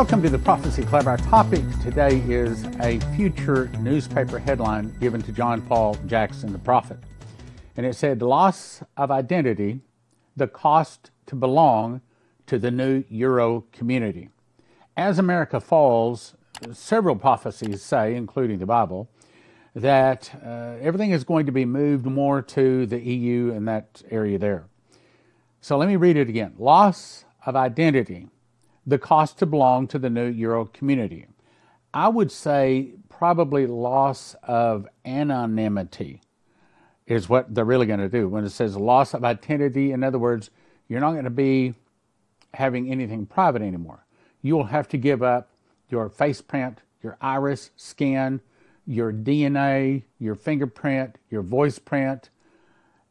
Welcome to the Prophecy Club. Our topic today is a future newspaper headline given to John Paul Jackson, the prophet. And it said, Loss of identity, the cost to belong to the new Euro community. As America falls, several prophecies say, including the Bible, that uh, everything is going to be moved more to the EU and that area there. So let me read it again. Loss of identity the cost to belong to the new Euro community. I would say probably loss of anonymity is what they're really going to do. When it says loss of identity, in other words, you're not going to be having anything private anymore. You will have to give up your face print, your iris scan, your DNA, your fingerprint, your voice print,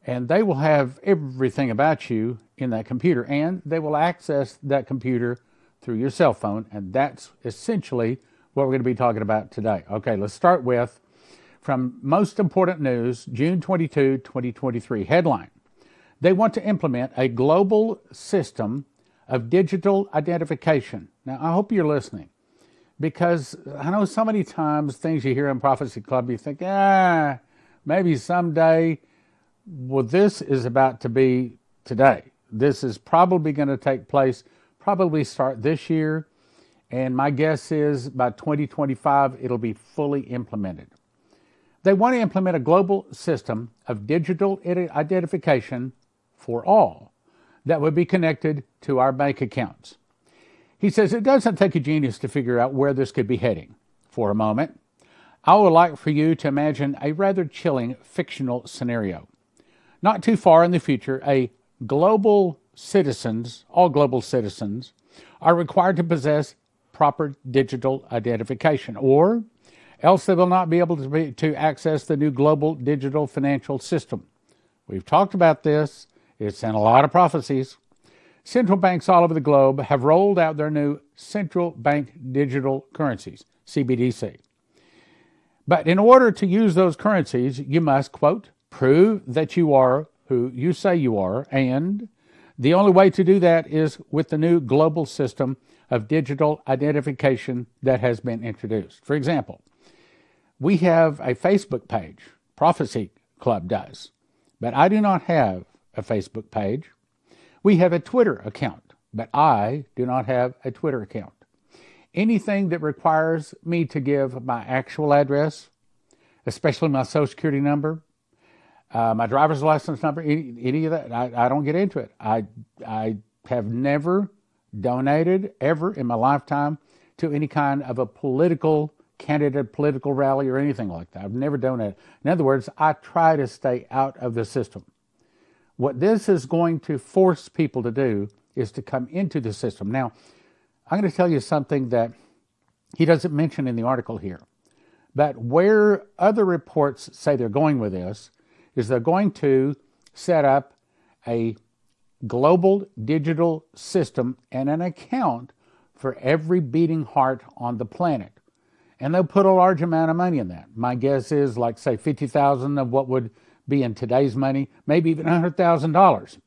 and they will have everything about you in that computer, and they will access that computer through your cell phone, and that's essentially what we're going to be talking about today. Okay, let's start with from Most Important News, June 22, 2023. Headline They want to implement a global system of digital identification. Now, I hope you're listening because I know so many times things you hear in Prophecy Club, you think, ah, maybe someday. Well, this is about to be today. This is probably going to take place probably start this year. And my guess is by 2025, it'll be fully implemented. They want to implement a global system of digital identification for all that would be connected to our bank accounts. He says it doesn't take a genius to figure out where this could be heading. For a moment, I would like for you to imagine a rather chilling fictional scenario. Not too far in the future, a global citizens, all global citizens, are required to possess proper digital identification, or else they will not be able to, be, to access the new global digital financial system. We've talked about this, it's in a lot of prophecies. Central banks all over the globe have rolled out their new central bank digital currencies, CBDC. But in order to use those currencies, you must, quote, prove that you are who you say you are and the only way to do that is with the new global system of digital identification that has been introduced. For example, we have a Facebook page, Prophecy Club does, but I do not have a Facebook page. We have a Twitter account, but I do not have a Twitter account. Anything that requires me to give my actual address, especially my social security number, uh, my driver's license number, any, any of that, I, I, don't get into it. I, I have never donated ever in my lifetime to any kind of a political candidate, political rally, or anything like that. I've never donated. In other words, I try to stay out of the system. What this is going to force people to do is to come into the system. Now, I'm going to tell you something that he doesn't mention in the article here. But where other reports say they're going with this is they're going to set up a global digital system and an account for every beating heart on the planet. And they'll put a large amount of money in that. My guess is like say 50,000 of what would be in today's money, maybe even $100,000.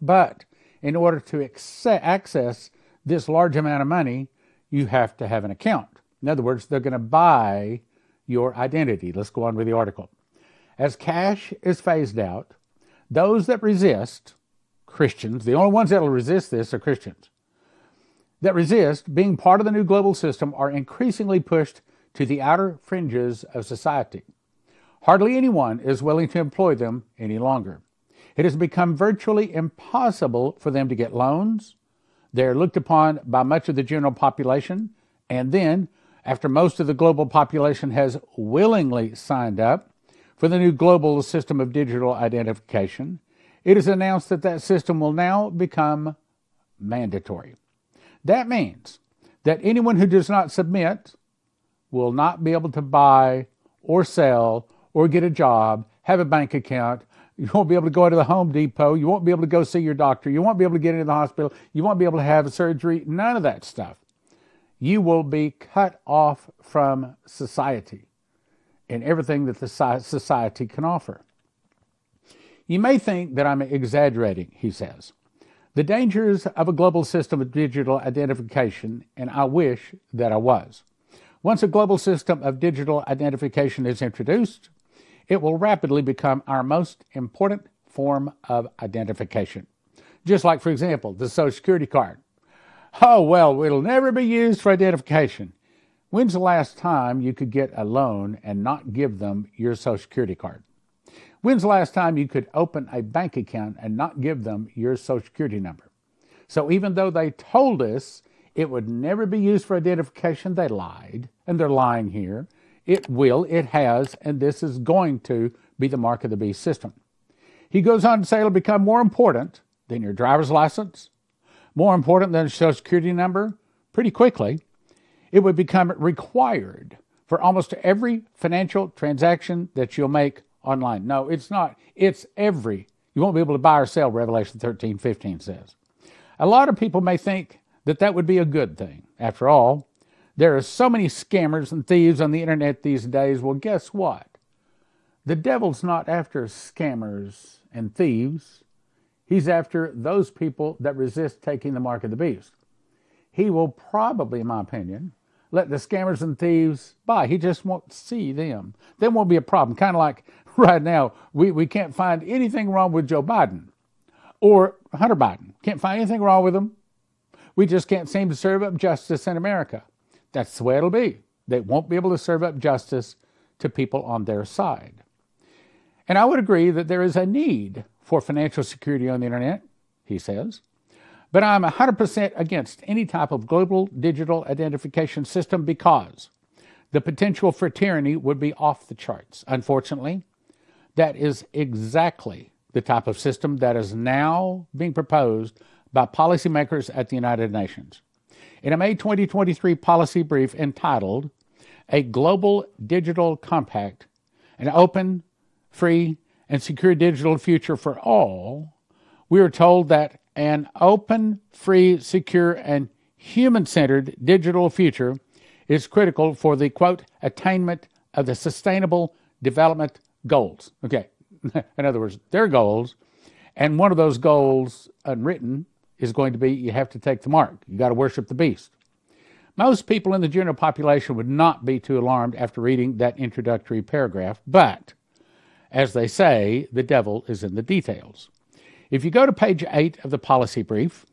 But in order to access this large amount of money, you have to have an account. In other words, they're going to buy your identity. Let's go on with the article. As cash is phased out, those that resist, Christians, the only ones that will resist this are Christians, that resist being part of the new global system are increasingly pushed to the outer fringes of society. Hardly anyone is willing to employ them any longer. It has become virtually impossible for them to get loans. They are looked upon by much of the general population, and then, after most of the global population has willingly signed up, for the new global system of digital identification, it is announced that that system will now become mandatory. That means that anyone who does not submit will not be able to buy or sell or get a job, have a bank account. You won't be able to go to the Home Depot. You won't be able to go see your doctor. You won't be able to get into the hospital. You won't be able to have surgery. None of that stuff. You will be cut off from society and everything that the society can offer. You may think that I'm exaggerating, he says. The dangers of a global system of digital identification, and I wish that I was. Once a global system of digital identification is introduced, it will rapidly become our most important form of identification. Just like, for example, the Social Security card. Oh, well, it'll never be used for identification. When's the last time you could get a loan and not give them your Social Security card? When's the last time you could open a bank account and not give them your Social Security number? So even though they told us it would never be used for identification, they lied, and they're lying here. It will, it has, and this is going to be the mark of the beast system. He goes on to say it'll become more important than your driver's license, more important than a social security number pretty quickly. It would become required for almost every financial transaction that you'll make online. No, it's not. It's every. You won't be able to buy or sell, Revelation 13, 15 says. A lot of people may think that that would be a good thing. After all, there are so many scammers and thieves on the internet these days. Well, guess what? The devil's not after scammers and thieves. He's after those people that resist taking the mark of the beast. He will probably, in my opinion, let the scammers and thieves by. He just won't see them. There won't be a problem. Kind of like right now, we, we can't find anything wrong with Joe Biden or Hunter Biden. Can't find anything wrong with them. We just can't seem to serve up justice in America. That's the way it'll be. They won't be able to serve up justice to people on their side. And I would agree that there is a need for financial security on the internet, he says. But I'm 100% against any type of global digital identification system because the potential for tyranny would be off the charts. Unfortunately, that is exactly the type of system that is now being proposed by policymakers at the United Nations. In a May 2023 policy brief entitled A Global Digital Compact, an open, free, and secure digital future for all, we are told that an open, free, secure, and human centered digital future is critical for the quote, attainment of the sustainable development goals. Okay, in other words, their goals. And one of those goals, unwritten, is going to be you have to take the mark. You got to worship the beast. Most people in the general population would not be too alarmed after reading that introductory paragraph, but as they say, the devil is in the details. If you go to page 8 of the policy brief,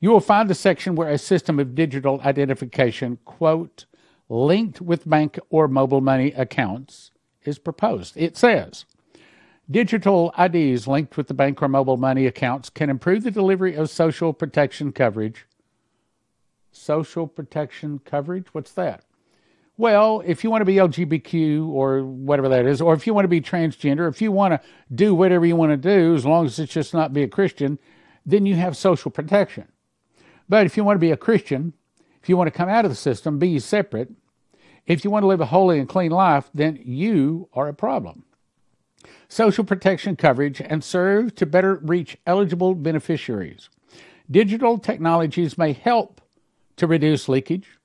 you will find the section where a system of digital identification, quote, linked with bank or mobile money accounts is proposed. It says, Digital IDs linked with the bank or mobile money accounts can improve the delivery of social protection coverage. Social protection coverage? What's that? Well, if you want to be LGBTQ or whatever that is, or if you want to be transgender, if you want to do whatever you want to do, as long as it's just not be a Christian, then you have social protection. But if you want to be a Christian, if you want to come out of the system, be separate, if you want to live a holy and clean life, then you are a problem. Social protection coverage and serve to better reach eligible beneficiaries. Digital technologies may help to reduce leakage,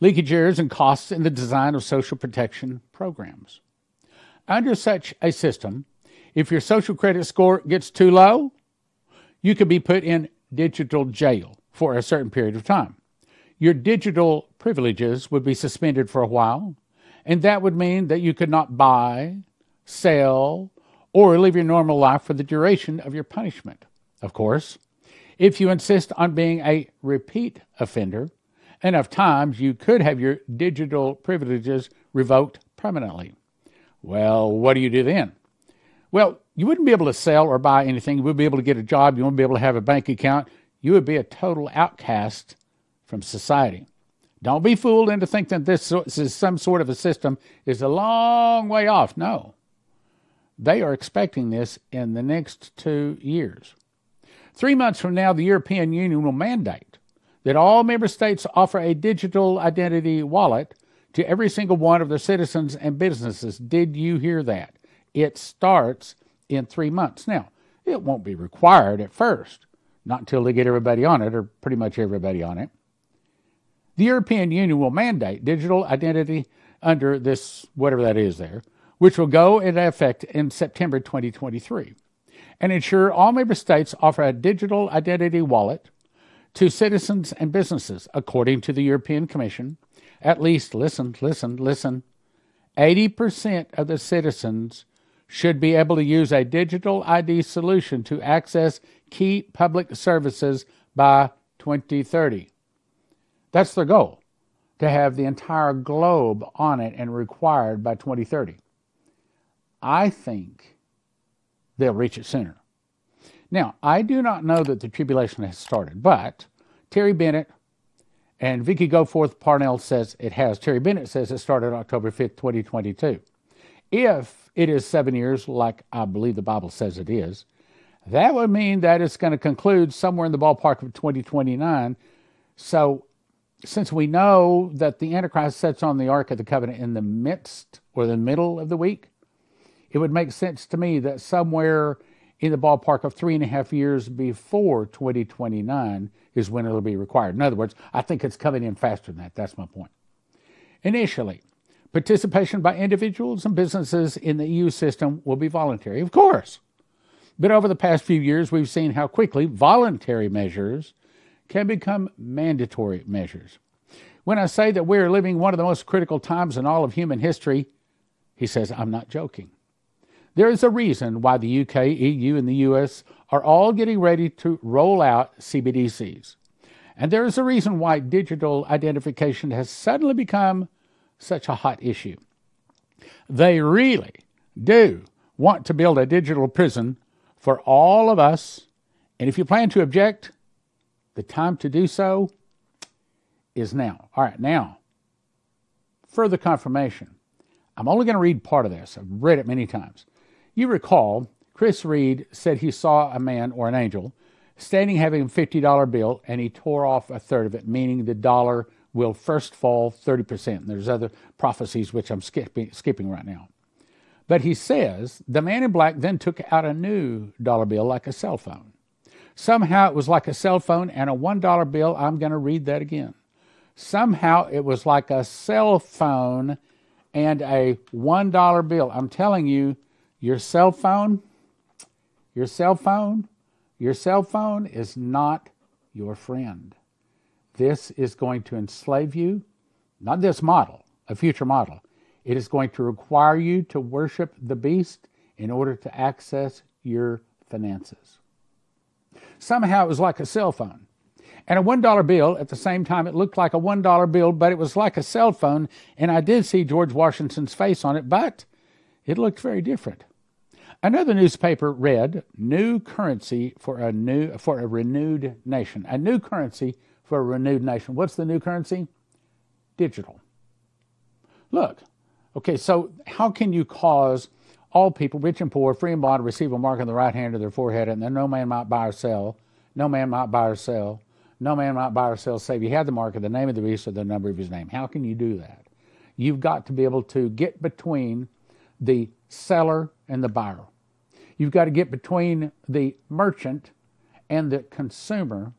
leakage errors, and costs in the design of social protection programs. Under such a system, if your social credit score gets too low, you could be put in digital jail for a certain period of time. Your digital privileges would be suspended for a while, and that would mean that you could not buy, sell, or live your normal life for the duration of your punishment. Of course, if you insist on being a repeat offender, enough times, you could have your digital privileges revoked permanently. Well, what do you do then? Well, you wouldn't be able to sell or buy anything. You wouldn't be able to get a job. You wouldn't be able to have a bank account. You would be a total outcast from society. Don't be fooled into thinking that this is some sort of a system is a long way off. No. They are expecting this in the next two years. Three months from now, the European Union will mandate that all member states offer a digital identity wallet to every single one of their citizens and businesses. Did you hear that? It starts in three months. Now, it won't be required at first, not until they get everybody on it, or pretty much everybody on it. The European Union will mandate digital identity under this, whatever that is there, which will go into effect in September 2023. and ensure all member states offer a digital identity wallet to citizens and businesses, according to the European Commission. At least, listen, listen, listen, 80% of the citizens should be able to use a digital ID solution to access key public services by 2030. That's their goal, to have the entire globe on it and required by 2030. I think they'll reach it sooner. Now, I do not know that the tribulation has started, but Terry Bennett and Vicky Goforth Parnell says it has. Terry Bennett says it started October 5th, 2022. If it is seven years, like I believe the Bible says it is, that would mean that it's going to conclude somewhere in the ballpark of 2029. So, since we know that the Antichrist sits on the Ark of the Covenant in the midst or the middle of the week, it would make sense to me that somewhere in the ballpark of three and a half years before 2029 is when it'll be required. In other words, I think it's coming in faster than that. That's my point. Initially, participation by individuals and businesses in the EU system will be voluntary, of course. But over the past few years, we've seen how quickly voluntary measures can become mandatory measures. When I say that we are living one of the most critical times in all of human history, he says, I'm not joking. There is a reason why the UK, EU, and the US are all getting ready to roll out CBDCs. And there is a reason why digital identification has suddenly become such a hot issue. They really do want to build a digital prison for all of us. And if you plan to object, the time to do so is now. All right, now, further confirmation. I'm only going to read part of this. I've read it many times. You recall, Chris Reed said he saw a man or an angel standing having a $50 bill and he tore off a third of it, meaning the dollar will first fall 30%. And there's other prophecies which I'm skipping, skipping right now. But he says the man in black then took out a new dollar bill like a cell phone. Somehow it was like a cell phone and a $1 bill. I'm going to read that again. Somehow it was like a cell phone and a $1 bill. I'm telling you, your cell phone, your cell phone, your cell phone is not your friend. This is going to enslave you, not this model, a future model. It is going to require you to worship the beast in order to access your finances. Somehow it was like a cell phone. And a $1 bill, at the same time, it looked like a $1 bill, but it was like a cell phone. And I did see George Washington's face on it, but it looked very different. Another newspaper read, "New currency for a new for a renewed nation. A new currency for a renewed nation. What's the new currency? Digital. Look, okay, so how can you cause all people, rich and poor, free and bond, receive a mark on the right hand of their forehead, and then no man might buy or sell, no man might buy or sell, no man might buy or sell, save he had the mark of the name of the beast or the number of his name. How can you do that? You've got to be able to get between the seller and the buyer. You've got to get between the merchant and the consumer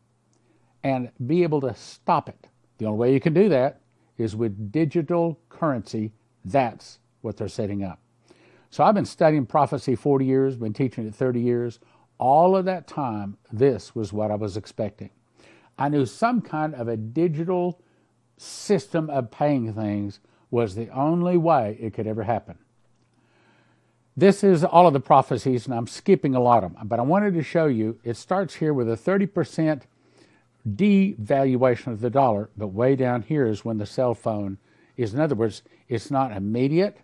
and be able to stop it. The only way you can do that is with digital currency. That's what they're setting up. So I've been studying prophecy 40 years, been teaching it 30 years. All of that time, this was what I was expecting. I knew some kind of a digital system of paying things was the only way it could ever happen. This is all of the prophecies, and I'm skipping a lot of them, but I wanted to show you it starts here with a 30% devaluation of the dollar, but way down here is when the cell phone is. In other words, it's not immediate,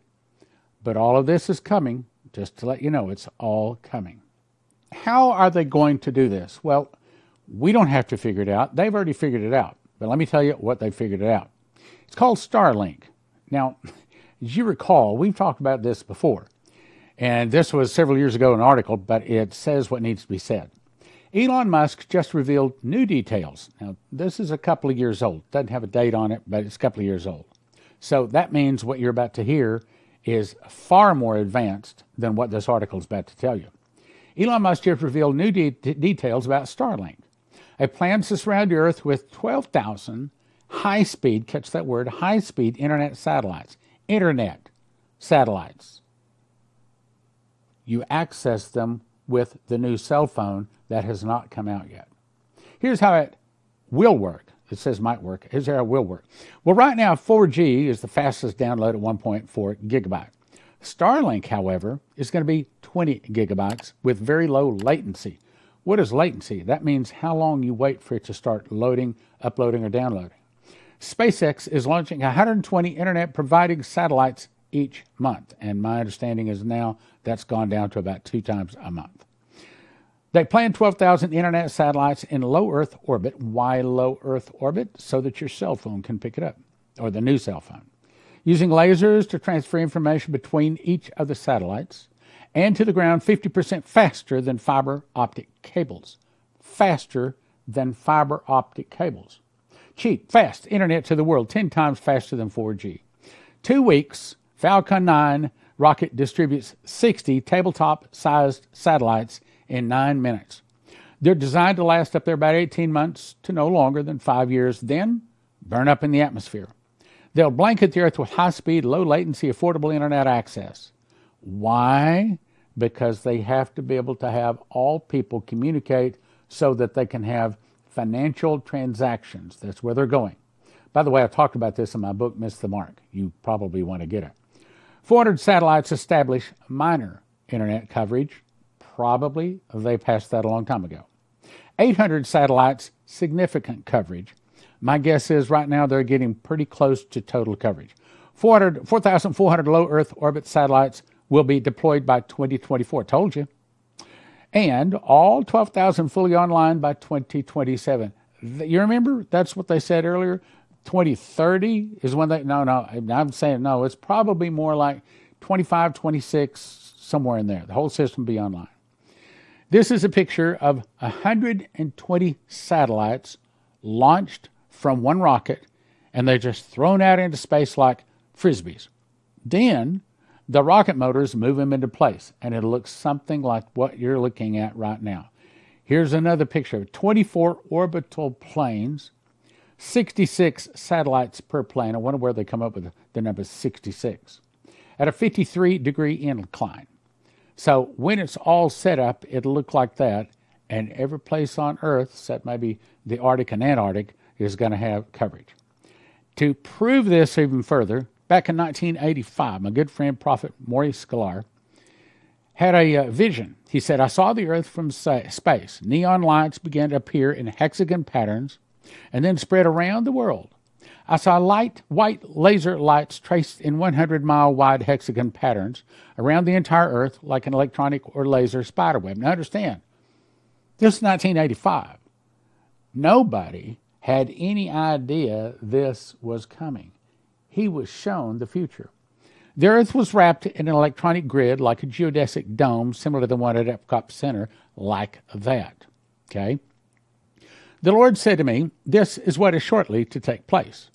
but all of this is coming, just to let you know, it's all coming. How are they going to do this? Well, we don't have to figure it out. They've already figured it out. But let me tell you what they figured it out. It's called Starlink. Now, as you recall, we've talked about this before. And this was several years ago, an article, but it says what needs to be said. Elon Musk just revealed new details. Now, this is a couple of years old. Doesn't have a date on it, but it's a couple of years old. So that means what you're about to hear is far more advanced than what this article is about to tell you. Elon Musk just revealed new de- details about Starlink, a plan to surround the Earth with 12,000 high speed, catch that word, high speed internet satellites. Internet satellites you access them with the new cell phone that has not come out yet. Here's how it will work. It says might work. Here's how it will work. Well, right now, 4G is the fastest download at 1.4 gigabyte. Starlink, however, is going to be 20 gigabytes with very low latency. What is latency? That means how long you wait for it to start loading, uploading, or downloading. SpaceX is launching 120 internet providing satellites each month, and my understanding is now that's gone down to about two times a month. They plan 12,000 internet satellites in low Earth orbit. Why low Earth orbit? So that your cell phone can pick it up, or the new cell phone. Using lasers to transfer information between each of the satellites and to the ground 50% faster than fiber optic cables. Faster than fiber optic cables. Cheap, fast internet to the world, 10 times faster than 4G. Two weeks, Falcon 9 rocket distributes 60 tabletop sized satellites in nine minutes. They're designed to last up there about 18 months to no longer than five years, then burn up in the atmosphere. They'll blanket the Earth with high speed, low latency, affordable internet access. Why? Because they have to be able to have all people communicate so that they can have financial transactions. That's where they're going. By the way, I talked about this in my book, Miss the Mark. You probably want to get it. 400 satellites establish minor internet coverage Probably they passed that a long time ago. 800 satellites, significant coverage. My guess is right now they're getting pretty close to total coverage. 4,400 low Earth orbit satellites will be deployed by 2024. Told you. And all 12,000 fully online by 2027. You remember? That's what they said earlier. 2030 is when they. No, no. I'm saying no. It's probably more like 25, 26, somewhere in there. The whole system be online. This is a picture of 120 satellites launched from one rocket, and they're just thrown out into space like frisbees. Then the rocket motors move them into place, and it looks something like what you're looking at right now. Here's another picture of 24 orbital planes, 66 satellites per plane. I wonder where they come up with the number 66. At a 53 degree incline. So when it's all set up, it'll look like that, and every place on Earth, except maybe the Arctic and Antarctic, is going to have coverage. To prove this even further, back in 1985, my good friend Prophet Maurice Sklar had a uh, vision. He said, I saw the Earth from space. Neon lights began to appear in hexagon patterns and then spread around the world. I saw light white laser lights traced in 100 mile wide hexagon patterns around the entire Earth like an electronic or laser spiderweb. Now, understand, this is 1985. Nobody had any idea this was coming. He was shown the future. The Earth was wrapped in an electronic grid like a geodesic dome, similar to the one at Epcot Center, like that. Okay? The Lord said to me, This is what is shortly to take place.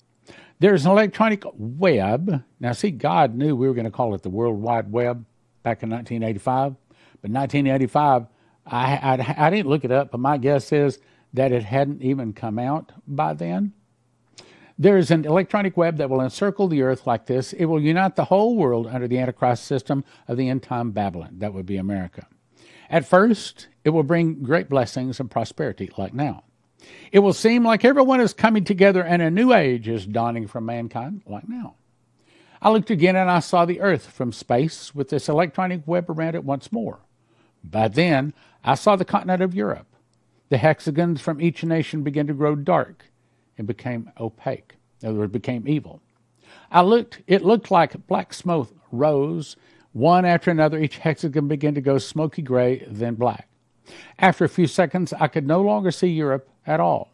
There's an electronic web. Now, see, God knew we were going to call it the World Wide Web back in 1985. But 1985, I, I, I didn't look it up, but my guess is that it hadn't even come out by then. There is an electronic web that will encircle the earth like this. It will unite the whole world under the Antichrist system of the end time Babylon. That would be America. At first, it will bring great blessings and prosperity, like now. It will seem like everyone is coming together and a new age is dawning for mankind, like now. I looked again and I saw the earth from space with this electronic web around it once more. By then, I saw the continent of Europe. The hexagons from each nation began to grow dark and became opaque. In other words, became evil. I looked, it looked like black smoke rose one after another. Each hexagon began to go smoky gray, then black. After a few seconds, I could no longer see Europe at all.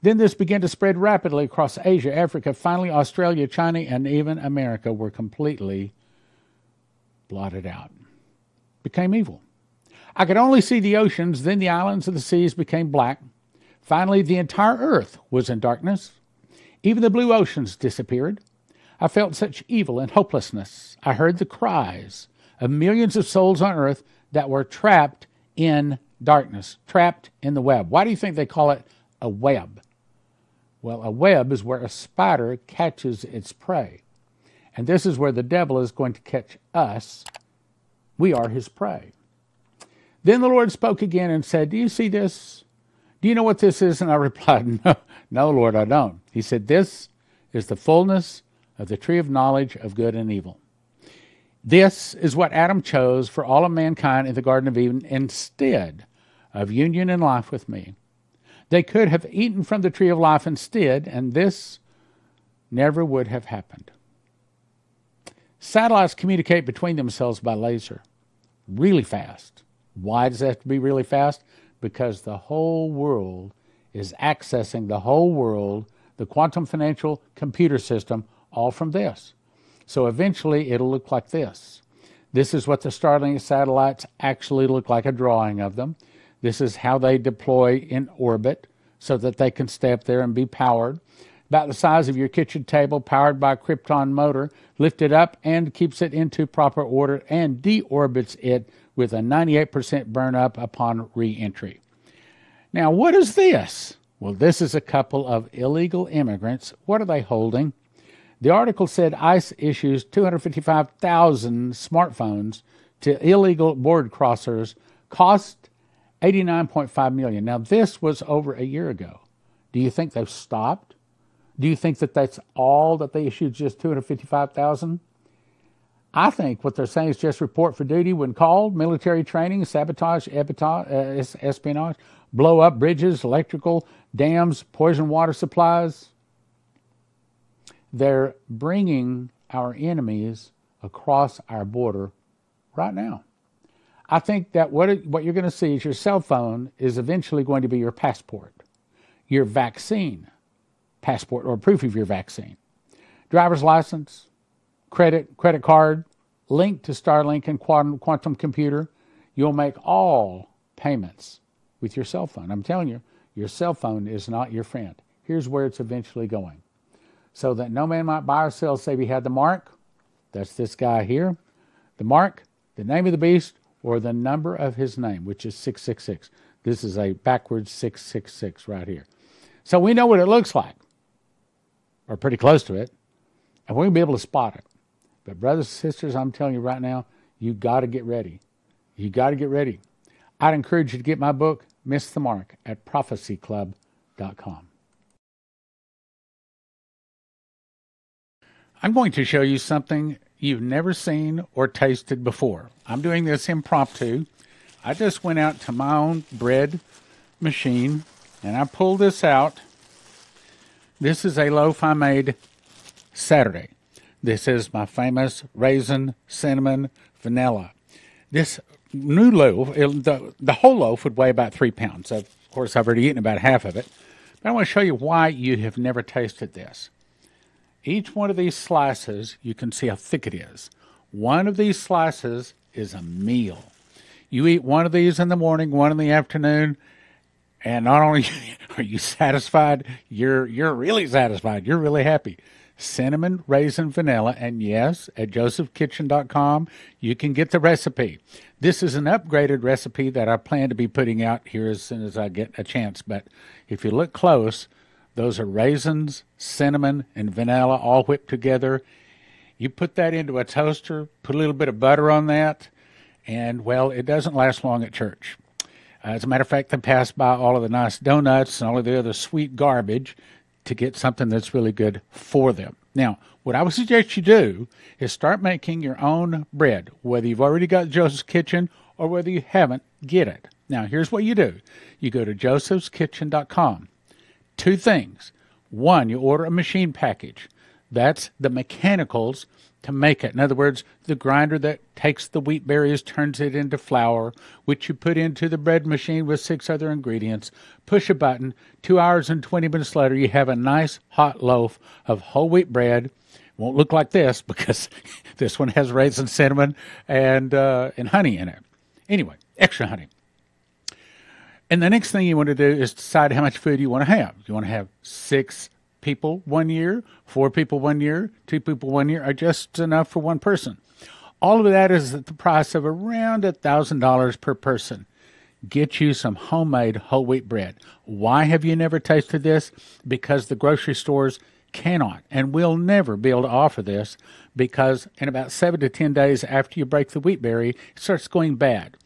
Then this began to spread rapidly across Asia, Africa, finally Australia, China, and even America were completely blotted out. Became evil. I could only see the oceans, then the islands of the seas became black. Finally, the entire earth was in darkness. Even the blue oceans disappeared. I felt such evil and hopelessness. I heard the cries of millions of souls on earth that were trapped in darkness, trapped in the web. Why do you think they call it a web? Well, a web is where a spider catches its prey. And this is where the devil is going to catch us. We are his prey. Then the Lord spoke again and said, Do you see this? Do you know what this is? And I replied, No, no, Lord, I don't. He said, This is the fullness of the tree of knowledge of good and evil. This is what Adam chose for all of mankind in the Garden of Eden instead of union and life with me. They could have eaten from the tree of life instead, and this never would have happened. Satellites communicate between themselves by laser really fast. Why does it have to be really fast? Because the whole world is accessing the whole world, the quantum financial computer system, all from this. So eventually it'll look like this. This is what the Starlink satellites actually look like a drawing of them. This is how they deploy in orbit so that they can stay up there and be powered. About the size of your kitchen table, powered by a Krypton motor, lifted up and keeps it into proper order and deorbits it with a 98% burn up upon re entry. Now, what is this? Well, this is a couple of illegal immigrants. What are they holding? The article said ICE issues 255,000 smartphones to illegal border crossers, cost 89.5 million. Now this was over a year ago. Do you think they've stopped? Do you think that that's all that they issued just 255,000? I think what they're saying is just report for duty when called, military training, sabotage, uh, espionage, blow up bridges, electrical, dams, poison water supplies, they're bringing our enemies across our border right now. I think that what, it, what you're going to see is your cell phone is eventually going to be your passport, your vaccine passport or proof of your vaccine, driver's license, credit credit card, link to Starlink and quantum, quantum computer. You'll make all payments with your cell phone. I'm telling you, your cell phone is not your friend. Here's where it's eventually going so that no man might buy or sell save he had the mark. That's this guy here. The mark, the name of the beast, or the number of his name, which is 666. This is a backwards 666 right here. So we know what it looks like, or pretty close to it, and to be able to spot it. But, brothers and sisters, I'm telling you right now, you got to get ready. You got to get ready. I'd encourage you to get my book, Miss the Mark, at prophecyclub.com. I'm going to show you something you've never seen or tasted before. I'm doing this impromptu. I just went out to my own bread machine and I pulled this out. This is a loaf I made Saturday. This is my famous raisin, cinnamon, vanilla. This new loaf, it, the, the whole loaf would weigh about three pounds. Of course, I've already eaten about half of it. But I want to show you why you have never tasted this. Each one of these slices, you can see how thick it is. One of these slices is a meal. You eat one of these in the morning, one in the afternoon, and not only are you satisfied, you're you're really satisfied. You're really happy. Cinnamon, raisin, vanilla, and yes, at josephkitchen.com, you can get the recipe. This is an upgraded recipe that I plan to be putting out here as soon as I get a chance. But if you look close, those are raisins, cinnamon, and vanilla all whipped together. You put that into a toaster, put a little bit of butter on that, and well, it doesn't last long at church. Uh, as a matter of fact, they pass by all of the nice donuts and all of the other sweet garbage to get something that's really good for them. Now, what I would suggest you do is start making your own bread, whether you've already got Joseph's Kitchen or whether you haven't, get it. Now, here's what you do you go to josephskitchen.com two things. One, you order a machine package. That's the mechanicals to make it. In other words, the grinder that takes the wheat berries, turns it into flour, which you put into the bread machine with six other ingredients. Push a button. Two hours and 20 minutes later, you have a nice hot loaf of whole wheat bread. Won't look like this because this one has raisin, cinnamon, and uh, and honey in it. Anyway, extra honey. And the next thing you want to do is decide how much food you want to have. You want to have six people one year, four people one year, two people one year, or just enough for one person. All of that is at the price of around a thousand dollars per person. Get you some homemade whole wheat bread. Why have you never tasted this? Because the grocery stores cannot and will never be able to offer this because in about seven to ten days after you break the wheat berry, it starts going bad.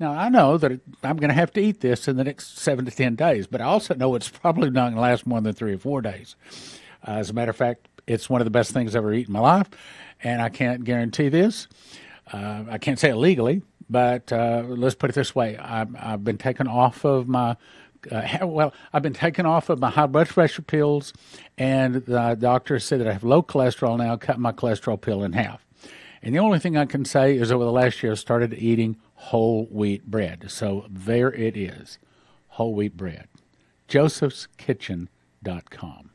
Now, I know that I'm going to have to eat this in the next seven to 10 days, but I also know it's probably not going to last more than three or four days. Uh, as a matter of fact, it's one of the best things I've ever eaten in my life, and I can't guarantee this. Uh, I can't say it legally, but uh, let's put it this way I've, I've been taken off of my uh, well, I've been taken off of my high blood pressure pills, and the doctor said that I have low cholesterol now, cut my cholesterol pill in half. And the only thing I can say is over the last year, I started eating whole wheat bread. So there it is whole wheat bread. josephskitchen.com.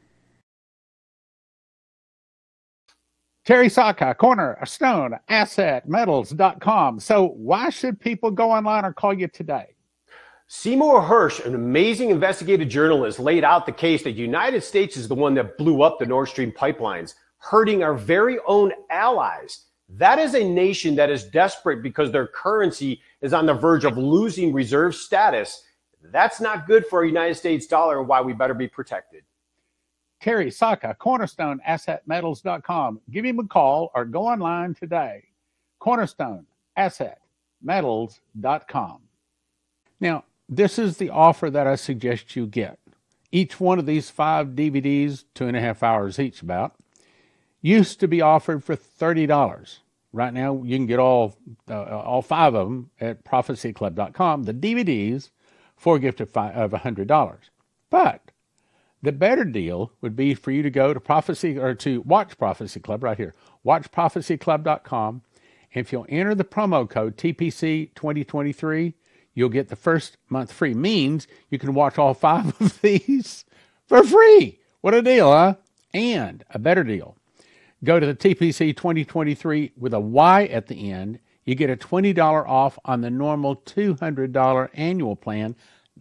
Terry Sacka, corner, a stone, asset, metals.com. So why should people go online or call you today? Seymour Hersh, an amazing investigative journalist, laid out the case that the United States is the one that blew up the Nord Stream pipelines, hurting our very own allies. That is a nation that is desperate because their currency is on the verge of losing reserve status. That's not good for a United States dollar, why we better be protected. Terry Sacka, Cornerstone Metals.com. Give him a call or go online today. Cornerstone Metals.com. Now, this is the offer that I suggest you get. Each one of these five DVDs, two and a half hours each about, used to be offered for $30. Right now, you can get all uh, all five of them at prophecyclub.com. The DVDs for a gift of, five, of $100. But the better deal would be for you to go to prophecy or to watch Prophecy Club right here. Watchprophecyclub.com. And if you'll enter the promo code TPC 2023, you'll get the first month free. Means you can watch all five of these for free. What a deal, huh? And a better deal. Go to the TPC 2023 with a Y at the end. You get a $20 off on the normal $200 annual plan.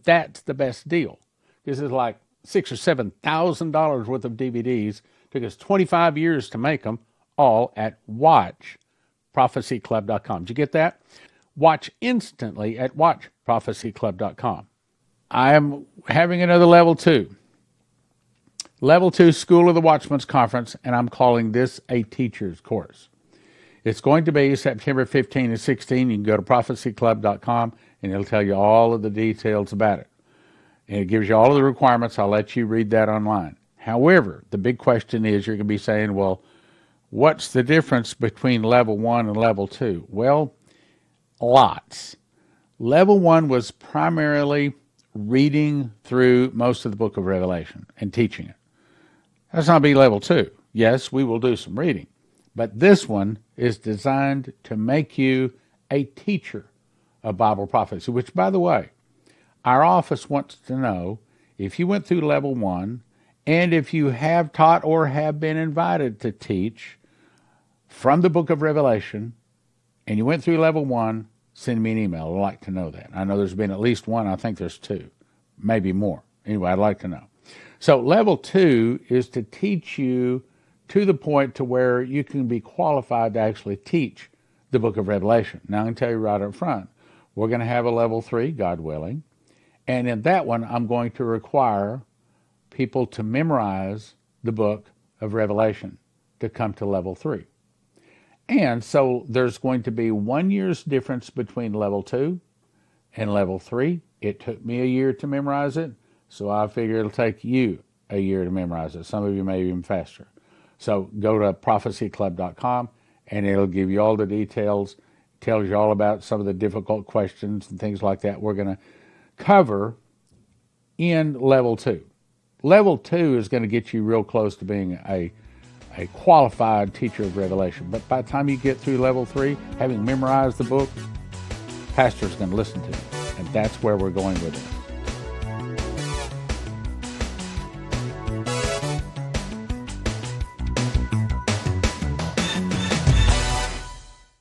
That's the best deal. This is like six or seven thousand dollars worth of DVDs. Took us 25 years to make them, all at WatchProphecyClub.com. Did you get that? Watch instantly at WatchProphecyClub.com. I am having another level two. Level two School of the Watchman's Conference, and I'm calling this a teacher's course. It's going to be September 15 and 16. You can go to prophecyclub.com and it'll tell you all of the details about it. And it gives you all of the requirements. I'll let you read that online. However, the big question is you're going to be saying, well, what's the difference between level one and level two? Well, lots. Level one was primarily reading through most of the book of Revelation and teaching it. That's not be level two. Yes, we will do some reading, but this one is designed to make you a teacher of Bible prophecy, which, by the way, our office wants to know if you went through level one and if you have taught or have been invited to teach from the book of Revelation and you went through level one, send me an email. I'd like to know that. I know there's been at least one. I think there's two, maybe more. Anyway, I'd like to know. So level two is to teach you to the point to where you can be qualified to actually teach the book of Revelation. Now I can tell you right up front, we're going to have a level three, God willing. And in that one, I'm going to require people to memorize the book of Revelation to come to level three. And so there's going to be one year's difference between level two and level three. It took me a year to memorize it, so I figure it'll take you a year to memorize it. Some of you may even faster. So go to prophecyclub.com and it'll give you all the details, tells you all about some of the difficult questions and things like that. We're going to cover in level two. Level two is going to get you real close to being a, a qualified teacher of Revelation. But by the time you get through level three, having memorized the book, pastor's going to listen to you. And that's where we're going with it.